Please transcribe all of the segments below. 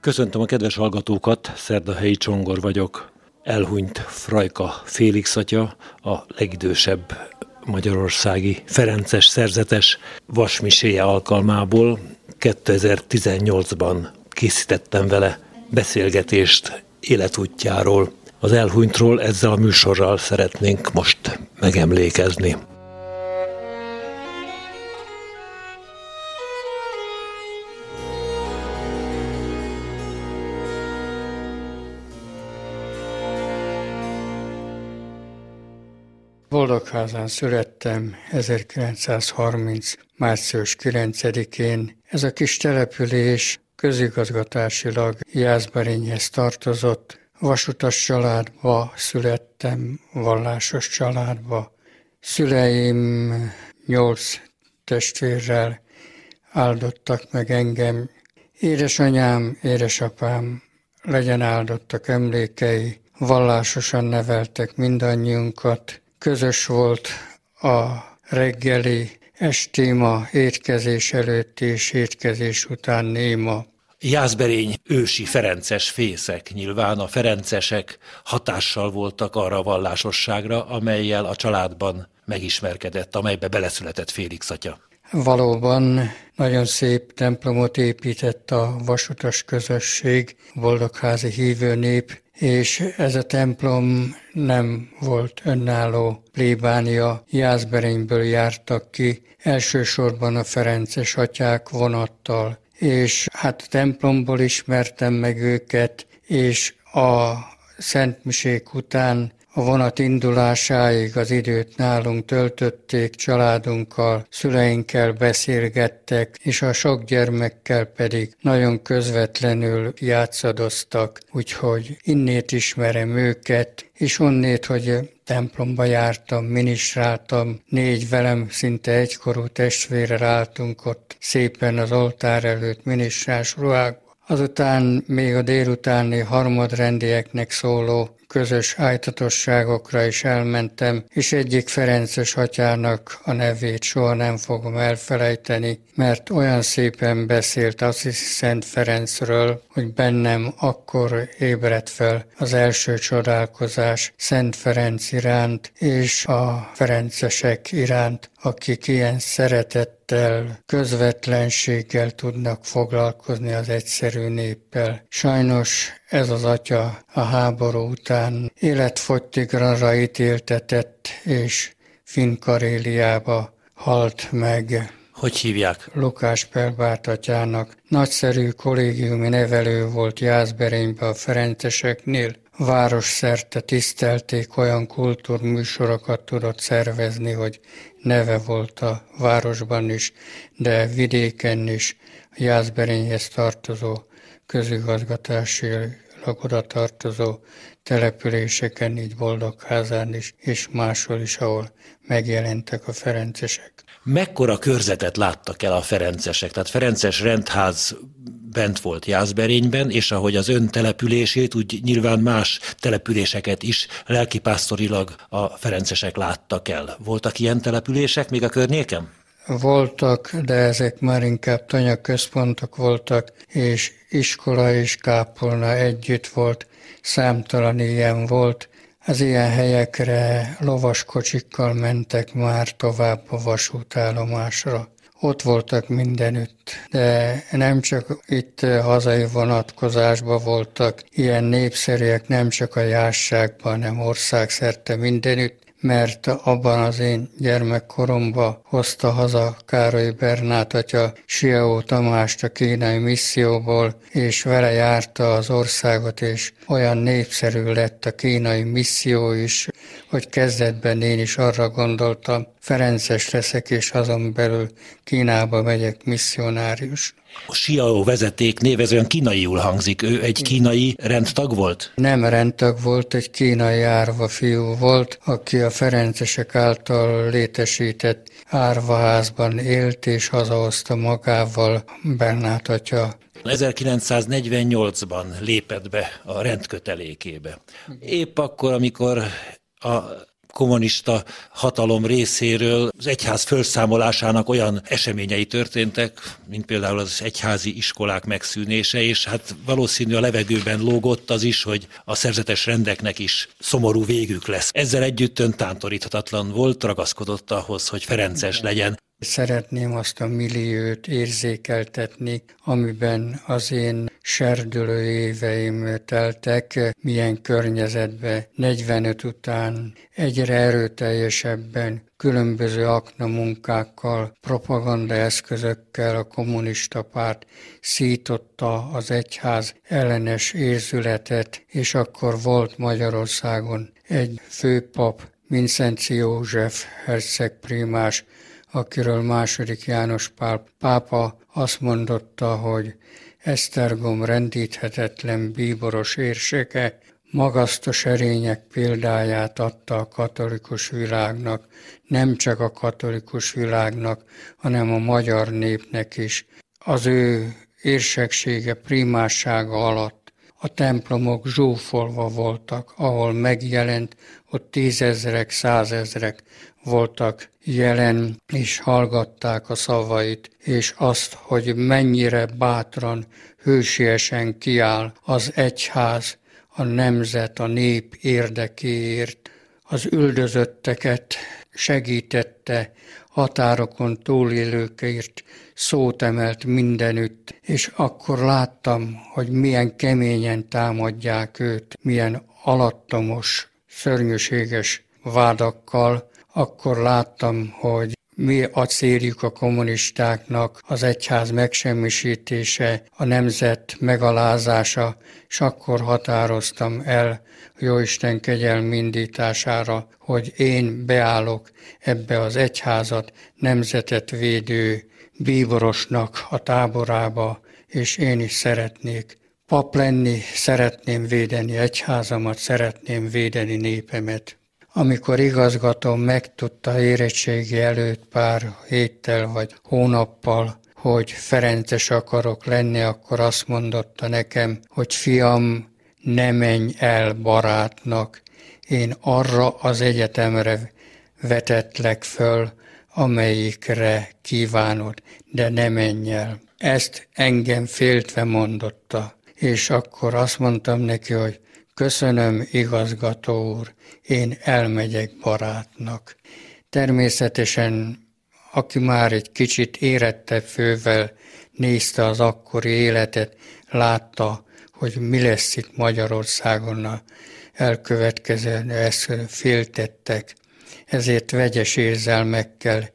Köszöntöm a kedves hallgatókat, Szerdahelyi Csongor vagyok. Elhunyt Frajka Félix atya, a legidősebb magyarországi Ferences szerzetes vasmiséje alkalmából 2018-ban készítettem vele beszélgetést életútjáról. Az elhunytról ezzel a műsorral szeretnénk most megemlékezni. Boldogházán születtem 1930. március 9-én. Ez a kis település közigazgatásilag Jászberényhez tartozott. Vasutas családba születtem, vallásos családba. Szüleim nyolc testvérrel áldottak meg engem. Édesanyám, édesapám, legyen áldottak emlékei, vallásosan neveltek mindannyiunkat. Közös volt a reggeli estéma, étkezés előtt és étkezés után néma. Jászberény ősi ferences fészek, nyilván a ferencesek hatással voltak arra a vallásosságra, amelyel a családban megismerkedett, amelybe beleszületett Félix atya. Valóban nagyon szép templomot épített a vasutas közösség, boldogházi hívő nép, és ez a templom nem volt önálló. Plébánia, Jászberényből jártak ki, elsősorban a Ferences atyák vonattal, és hát a templomból ismertem meg őket, és a Szentmisék után a vonat indulásáig az időt nálunk töltötték, családunkkal, szüleinkkel beszélgettek, és a sok gyermekkel pedig nagyon közvetlenül játszadoztak, úgyhogy innét ismerem őket, és onnét, hogy templomba jártam, minisztráltam, négy velem szinte egykorú testvére álltunk ott szépen az oltár előtt minisztrás ruhákban. Azután még a délutáni harmadrendieknek szóló közös ájtatosságokra is elmentem, és egyik Ferences atyának a nevét soha nem fogom elfelejteni, mert olyan szépen beszélt Assisi Szent Ferencről, hogy bennem akkor ébredt fel az első csodálkozás Szent Ferenc iránt és a Ferencesek iránt, akik ilyen szeretettel, közvetlenséggel tudnak foglalkozni az egyszerű néppel. Sajnos ez az atya a háború után életfogytigranra ítéltetett, és Finkaréliába halt meg. Hogy hívják? Lukás Pelbárt atyának. Nagyszerű kollégiumi nevelő volt Jászberénybe a Ferenceseknél. Város szerte tisztelték, olyan kultúrműsorokat tudott szervezni, hogy neve volt a városban is, de vidéken is, Jászberényhez tartozó közigazgatási oda tartozó településeken, így Boldogházán is, és máshol is, ahol megjelentek a ferencesek. Mekkora körzetet láttak el a ferencesek? Tehát Ferences rendház bent volt Jászberényben, és ahogy az ön települését, úgy nyilván más településeket is lelkipásztorilag a ferencesek láttak el. Voltak ilyen települések még a környéken? voltak, de ezek már inkább tanyaközpontok voltak, és iskola és kápolna együtt volt, számtalan ilyen volt. Az ilyen helyekre lovaskocsikkal mentek már tovább a vasútállomásra. Ott voltak mindenütt, de nem csak itt hazai vonatkozásban voltak ilyen népszerűek, nem csak a jásságban, hanem országszerte mindenütt, mert abban az én gyermekkoromban hozta haza Károly Bernát atya Siaó Tamást a kínai misszióból, és vele járta az országot, és olyan népszerű lett a kínai misszió is, hogy kezdetben én is arra gondoltam, Ferences leszek, és azon belül Kínába megyek misszionárius. A Siao vezeték név, ez olyan kínaiul hangzik. Ő egy kínai rendtag volt? Nem rendtag volt, egy kínai árva fiú volt, aki a Ferencesek által létesített árvaházban élt, és hazahozta magával Bernát atya 1948-ban lépett be a rendkötelékébe. Épp akkor, amikor a kommunista hatalom részéről az egyház felszámolásának olyan eseményei történtek, mint például az egyházi iskolák megszűnése, és hát valószínű a levegőben lógott az is, hogy a szerzetes rendeknek is szomorú végük lesz. Ezzel együtt öntántoríthatatlan volt, ragaszkodott ahhoz, hogy Ferences legyen. Szeretném azt a milliót érzékeltetni, amiben az én serdülő éveim teltek, milyen környezetbe 45 után egyre erőteljesebben különböző akna munkákkal, propagandaeszközökkel a kommunista párt szította az egyház ellenes érzületet, és akkor volt Magyarországon egy főpap, Vincenci József herceg primás, akiről második János Pál pápa azt mondotta, hogy Esztergom rendíthetetlen bíboros érseke, magasztos erények példáját adta a katolikus világnak, nem csak a katolikus világnak, hanem a magyar népnek is. Az ő érseksége, primássága alatt a templomok zsúfolva voltak, ahol megjelent, ott tízezrek, százezrek voltak jelen, és hallgatták a szavait, és azt, hogy mennyire bátran, hősiesen kiáll az egyház, a nemzet, a nép érdekéért, az üldözötteket segítette, határokon túlélőkért szót emelt mindenütt, és akkor láttam, hogy milyen keményen támadják őt, milyen alattomos, szörnyűséges vádakkal, akkor láttam, hogy mi a céljuk a kommunistáknak, az egyház megsemmisítése, a nemzet megalázása, és akkor határoztam el Jóisten kegyelm indítására, hogy én beállok ebbe az egyházat nemzetet védő bíborosnak a táborába, és én is szeretnék pap lenni, szeretném védeni egyházamat, szeretném védeni népemet. Amikor igazgatóm megtudta érettségi előtt pár héttel vagy hónappal, hogy Ferences akarok lenni, akkor azt mondotta nekem, hogy fiam, ne menj el barátnak, én arra az egyetemre vetetlek föl, amelyikre kívánod, de ne menj el. Ezt engem féltve mondotta, és akkor azt mondtam neki, hogy köszönöm, igazgató úr, én elmegyek barátnak. Természetesen, aki már egy kicsit érettebb fővel nézte az akkori életet, látta, hogy mi lesz itt Magyarországon a elkövetkező, ezt féltettek. Ezért vegyes érzelmekkel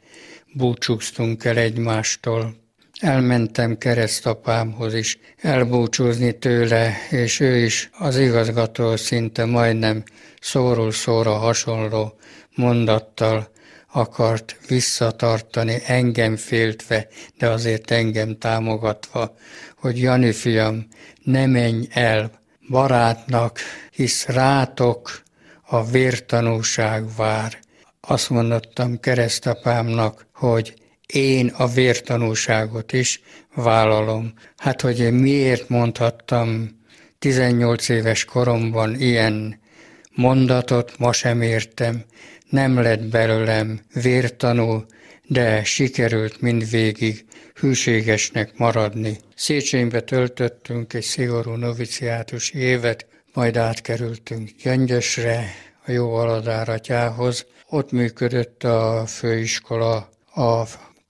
búcsúztunk el egymástól. Elmentem keresztapámhoz is elbúcsúzni tőle, és ő is az igazgató szinte majdnem szóról szóra hasonló mondattal akart visszatartani, engem féltve, de azért engem támogatva, hogy Jani fiam, ne menj el barátnak, hisz rátok a vértanúság vár. Azt mondottam keresztapámnak, hogy én a vértanúságot is vállalom. Hát, hogy én miért mondhattam 18 éves koromban ilyen mondatot, ma sem értem, nem lett belőlem vértanú, de sikerült mindvégig hűségesnek maradni. Széchenybe töltöttünk egy szigorú noviciátus évet, majd átkerültünk Gyöngyösre, a jó aladáratyához. Ott működött a főiskola, a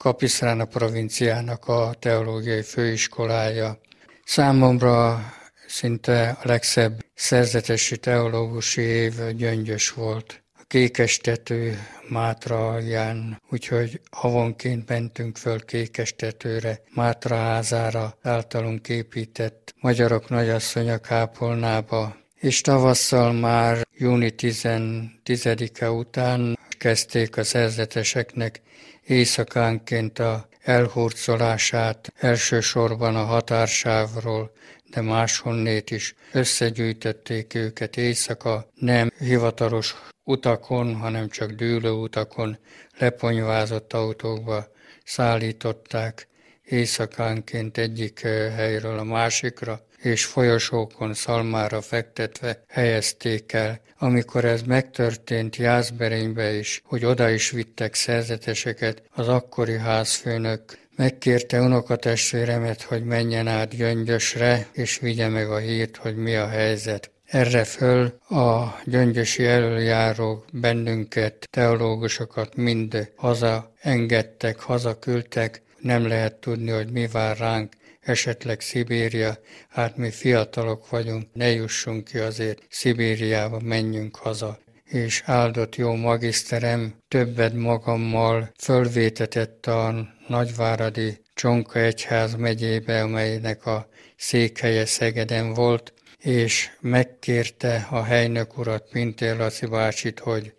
Kapiszrána provinciának a teológiai főiskolája. Számomra szinte a legszebb szerzetesi teológusi év gyöngyös volt. A kékestető Mátra alján, úgyhogy havonként mentünk föl kékestetőre, Mátra házára, általunk épített magyarok nagyasszonya kápolnába, és tavasszal már júni 10-e után kezdték a szerzeteseknek éjszakánként a elhurcolását, elsősorban a határsávról, de máshonnét is összegyűjtötték őket éjszaka, nem hivatalos utakon, hanem csak dűlő utakon, leponyvázott autókba szállították éjszakánként egyik helyről a másikra, és folyosókon szalmára fektetve helyezték el. Amikor ez megtörtént Jászberénybe is, hogy oda is vittek szerzeteseket, az akkori házfőnök Megkérte unokatestvéremet, hogy menjen át Gyöngyösre, és vigye meg a hírt, hogy mi a helyzet. Erre föl a gyöngyösi elöljárók bennünket, teológusokat mind haza engedtek, hazaküldtek, nem lehet tudni, hogy mi vár ránk, esetleg Szibéria, hát mi fiatalok vagyunk, ne jussunk ki azért Szibériába, menjünk haza. És áldott jó magiszterem többet magammal fölvétetett a Nagyváradi Csonka Egyház megyébe, amelynek a székhelye Szegeden volt, és megkérte a helynök urat, Pintér Laci bácsit, hogy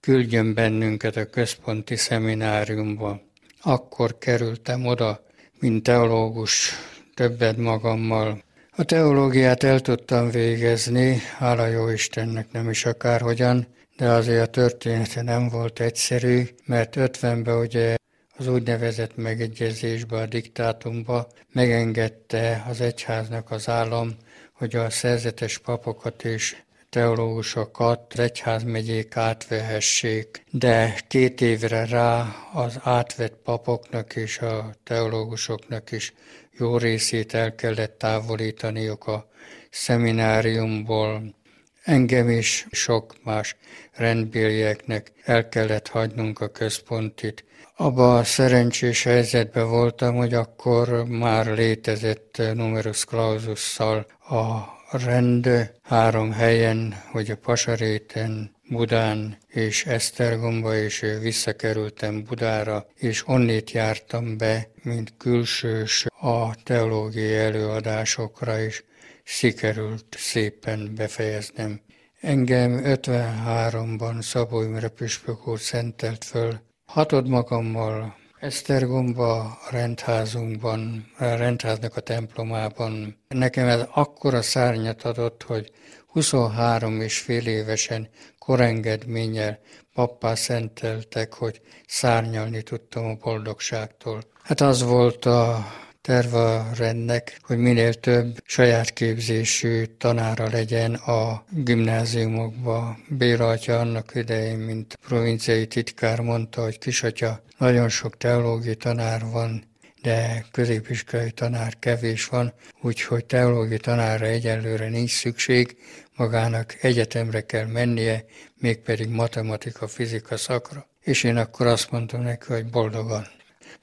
küldjön bennünket a központi szemináriumba. Akkor kerültem oda, mint teológus, többet magammal. A teológiát el tudtam végezni, hála jó Istennek nem is akárhogyan, de azért a története nem volt egyszerű, mert 50-ben ugye az úgynevezett megegyezésbe, a diktátumba megengedte az egyháznak az állam, hogy a szerzetes papokat és teológusokat egyházmegyék átvehessék, de két évre rá az átvett papoknak és a teológusoknak is jó részét el kellett távolítaniuk a szemináriumból. Engem is sok más rendbélieknek el kellett hagynunk a központit. Abba a szerencsés helyzetben voltam, hogy akkor már létezett numerus claususszal a rend három helyen, hogy a Pasaréten, Budán és Esztergomba, és visszakerültem Budára, és onnét jártam be, mint külsős a teológiai előadásokra, és sikerült szépen befejeznem. Engem 53-ban Szabó Imre Püspök úr szentelt föl, hatod magammal Esztergomba rendházunkban, a rendháznak a templomában. Nekem ez akkora szárnyat adott, hogy 23 és fél évesen korengedménnyel pappá szenteltek, hogy szárnyalni tudtam a boldogságtól. Hát az volt a terv a rendnek, hogy minél több saját képzésű tanára legyen a gimnáziumokba. Béla atya annak idején, mint provinciai titkár mondta, hogy kisatya, nagyon sok teológiai tanár van, de középiskolai tanár kevés van, úgyhogy teológiai tanárra egyelőre nincs szükség, magának egyetemre kell mennie, mégpedig matematika, fizika szakra. És én akkor azt mondtam neki, hogy boldogan.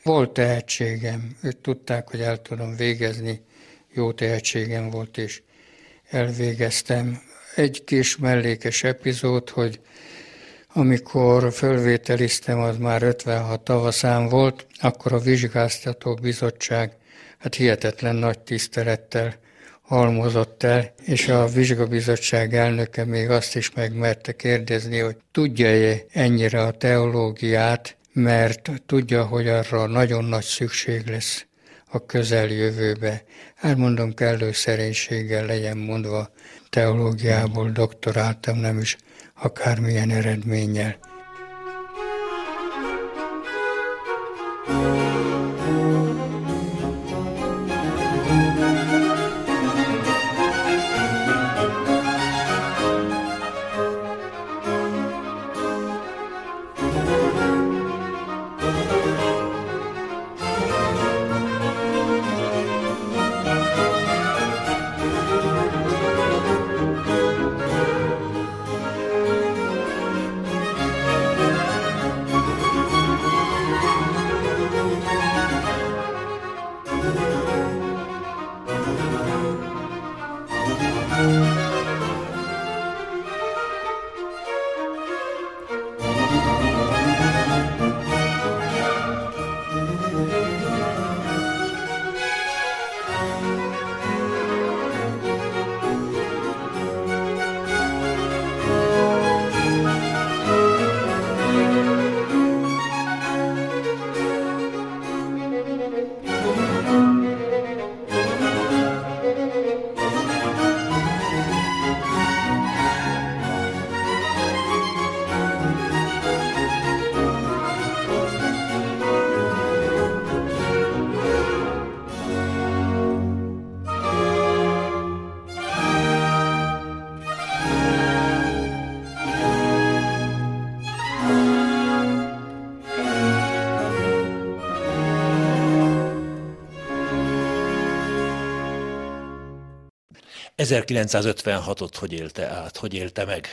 Volt tehetségem, ők tudták, hogy el tudom végezni, jó tehetségem volt, és elvégeztem. Egy kis mellékes epizód, hogy amikor fölvételiztem, az már 56 tavaszán volt, akkor a vizsgáztató bizottság hát hihetetlen nagy tisztelettel halmozott el, és a vizsgabizottság elnöke még azt is megmerte kérdezni, hogy tudja-e ennyire a teológiát, mert tudja, hogy arra nagyon nagy szükség lesz a közeljövőbe. Elmondom, kellő szerénységgel legyen mondva, teológiából doktoráltam, nem is akármilyen eredménnyel. 1956-ot hogy élte át, hogy élte meg?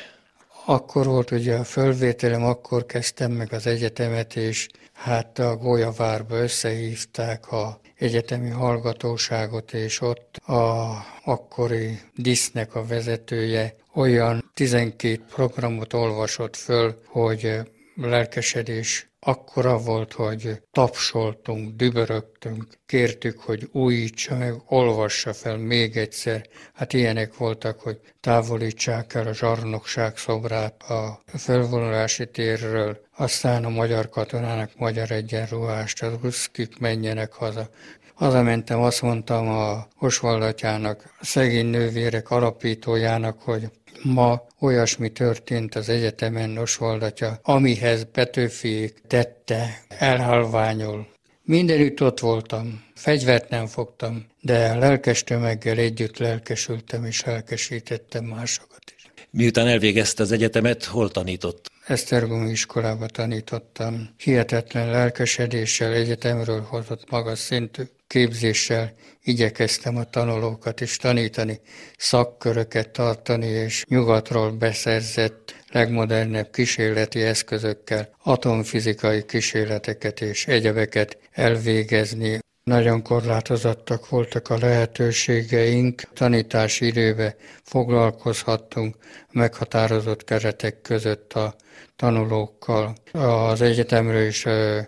Akkor volt ugye a fölvételem, akkor kezdtem meg az egyetemet, és hát a Gólyavárba összehívták a egyetemi hallgatóságot, és ott a akkori disznek a vezetője olyan 12 programot olvasott föl, hogy lelkesedés akkora volt, hogy tapsoltunk, dübörögtünk, kértük, hogy újítsa meg, olvassa fel még egyszer. Hát ilyenek voltak, hogy távolítsák el a zsarnokság szobrát a felvonulási térről, aztán a magyar katonának magyar egyenruhást, az ruszkik menjenek haza. Hazamentem, azt mondtam a Osvaldatyának, a szegény nővérek alapítójának, hogy ma olyasmi történt az egyetemen Osvaldatya, amihez Petőfiék tette, elhalványul. Mindenütt ott voltam, fegyvert nem fogtam, de lelkes tömeggel együtt lelkesültem és lelkesítettem másokat is. Miután elvégezte az egyetemet, hol tanított? Esztergomi iskolába tanítottam. Hihetetlen lelkesedéssel egyetemről hozott magas szintű képzéssel igyekeztem a tanulókat is tanítani, szakköröket tartani, és nyugatról beszerzett legmodernebb kísérleti eszközökkel atomfizikai kísérleteket és egyebeket elvégezni. Nagyon korlátozottak voltak a lehetőségeink, tanítási időbe foglalkozhattunk meghatározott keretek között a tanulókkal. Az egyetemről is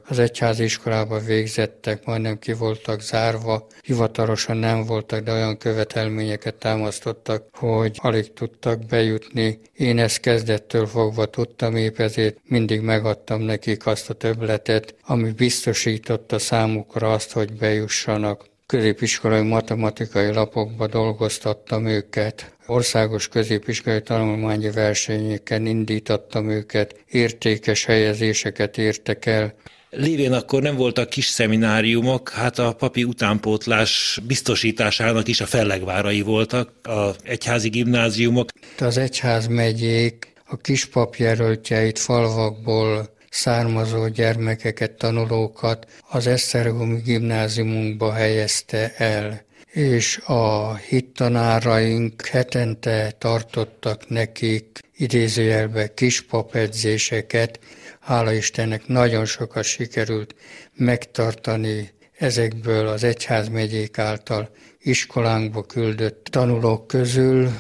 az egyházi iskolába végzettek, majdnem ki voltak zárva, hivatalosan nem voltak, de olyan követelményeket támasztottak, hogy alig tudtak bejutni. Én ezt kezdettől fogva tudtam, épp ezért mindig megadtam nekik azt a többletet, ami biztosította számukra azt, hogy bejussanak középiskolai matematikai lapokba dolgoztattam őket, országos középiskolai tanulmányi versenyeken indítottam őket, értékes helyezéseket értek el. Lévén akkor nem voltak kis szemináriumok, hát a papi utánpótlás biztosításának is a fellegvárai voltak, a egyházi gimnáziumok. Az egyház megyék a kispapjelöltjeit falvakból származó gyermekeket, tanulókat az Esztergomi gimnáziumunkba helyezte el és a hittanáraink hetente tartottak nekik idézőjelbe kis papedzéseket. Hála Istennek nagyon sokat sikerült megtartani ezekből az egyházmegyék által iskolánkba küldött tanulók közül.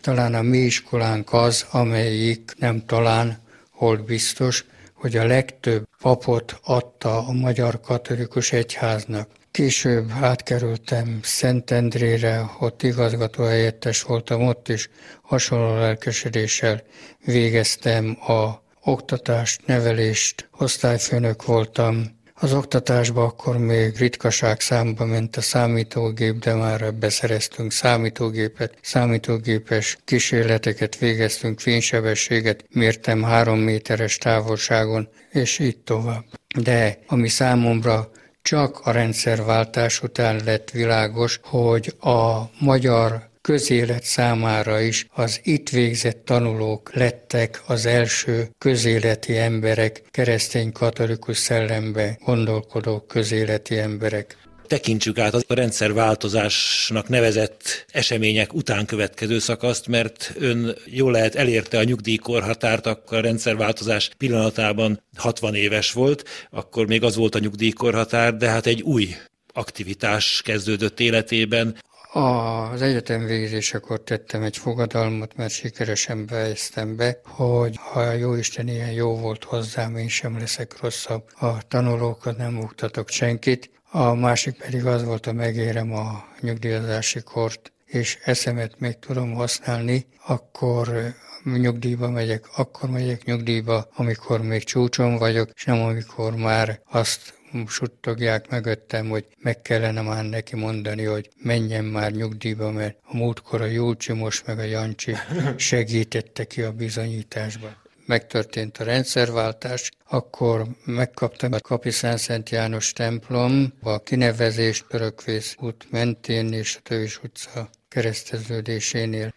Talán a mi iskolánk az, amelyik nem talán, hol biztos, hogy a legtöbb papot adta a Magyar Katolikus Egyháznak. Később átkerültem Szentendrére, ott igazgatóhelyettes voltam, ott is hasonló lelkesedéssel végeztem a oktatást, nevelést, osztályfőnök voltam. Az oktatásban akkor még ritkaság számba ment a számítógép, de már beszereztünk számítógépet, számítógépes kísérleteket végeztünk, fénysebességet mértem három méteres távolságon, és így tovább. De ami számomra csak a rendszerváltás után lett világos, hogy a magyar közélet számára is az itt végzett tanulók lettek az első közéleti emberek, keresztény katolikus szellembe gondolkodó közéleti emberek. Tekintsük át a rendszerváltozásnak nevezett események után következő szakaszt, mert ön jól lehet elérte a nyugdíjkorhatárt, akkor a rendszerváltozás pillanatában 60 éves volt, akkor még az volt a nyugdíjkorhatár, de hát egy új aktivitás kezdődött életében, az egyetem végzésekor tettem egy fogadalmat, mert sikeresen bejeztem be, hogy ha a Jóisten ilyen jó volt hozzám, én sem leszek rosszabb. A tanulókat nem oktatok senkit, a másik pedig az volt, a megérem a nyugdíjazási kort, és eszemet még tudom használni, akkor nyugdíjba megyek, akkor megyek nyugdíjba, amikor még csúcson vagyok, és nem amikor már azt suttogják mögöttem, hogy meg kellene már neki mondani, hogy menjen már nyugdíjba, mert a múltkor a Júlcsi, most meg a Jancsi segítette ki a bizonyításba megtörtént a rendszerváltás, akkor megkaptam a Kapi Szent János templom, a kinevezést Pörökvész út mentén és a Tövis utca kereszteződésénél.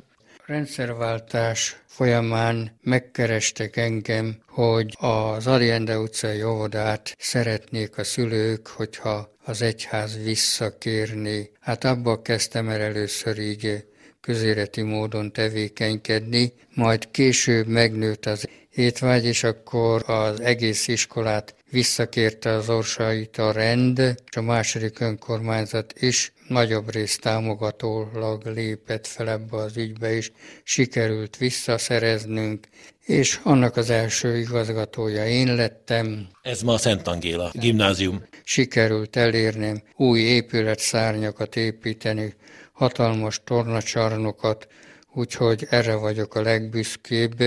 Rendszerváltás folyamán megkerestek engem, hogy az Ariende utcai óvodát szeretnék a szülők, hogyha az egyház visszakérni. Hát abba kezdtem el először így közéleti módon tevékenykedni, majd később megnőtt az étvágy, és akkor az egész iskolát visszakérte az orsait a rend, és a második önkormányzat is nagyobb részt támogatólag lépett fel ebbe az ügybe is, sikerült visszaszereznünk, és annak az első igazgatója én lettem. Ez ma a Szent Angéla gimnázium. Sikerült elérnem új épületszárnyakat építeni, hatalmas tornacsarnokat, úgyhogy erre vagyok a legbüszkébb.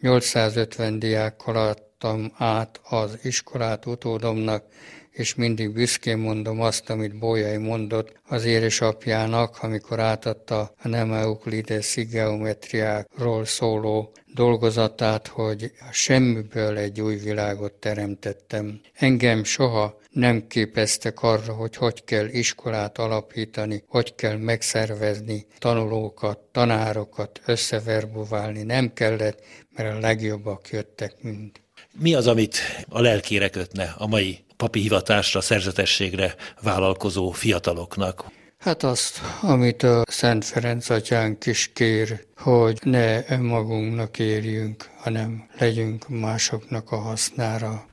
850 diákkal adtam át az iskolát utódomnak, és mindig büszkén mondom azt, amit Bolyai mondott az édesapjának, amikor átadta a nem euklideszi geometriáról szóló dolgozatát, hogy a semmiből egy új világot teremtettem. Engem soha nem képeztek arra, hogy hogy kell iskolát alapítani, hogy kell megszervezni tanulókat, tanárokat, összeverbuválni. Nem kellett, mert a legjobbak jöttek mind. Mi az, amit a lelkére kötne a mai papi hivatásra, szerzetességre vállalkozó fiataloknak? Hát azt, amit a Szent Ferenc atyánk is kér, hogy ne önmagunknak érjünk, hanem legyünk másoknak a hasznára.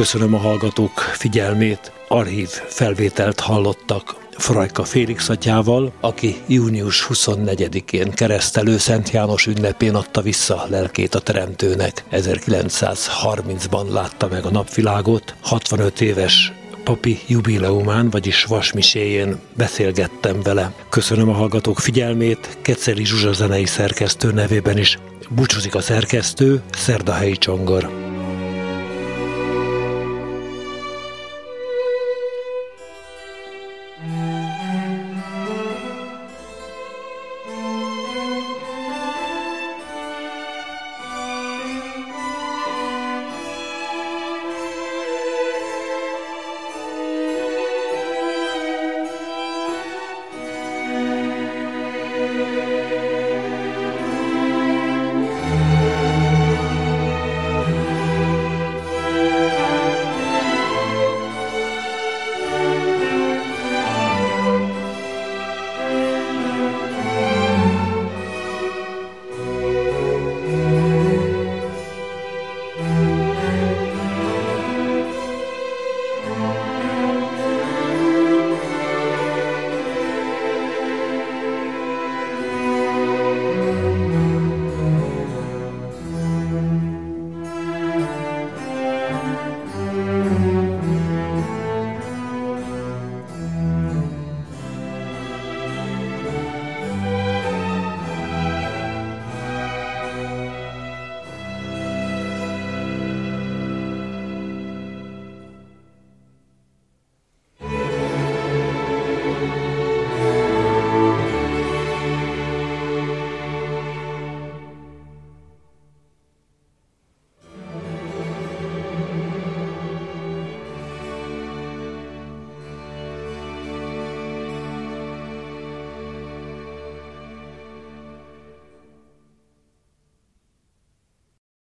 Köszönöm a hallgatók figyelmét. Archív felvételt hallottak Frajka Félix atyával, aki június 24-én keresztelő Szent János ünnepén adta vissza lelkét a Teremtőnek. 1930-ban látta meg a napvilágot, 65 éves papi jubileumán, vagyis vasmiséjén beszélgettem vele. Köszönöm a hallgatók figyelmét, Keceli Zsuzsa zenei szerkesztő nevében is. Búcsúzik a szerkesztő, Szerdahelyi Csongor.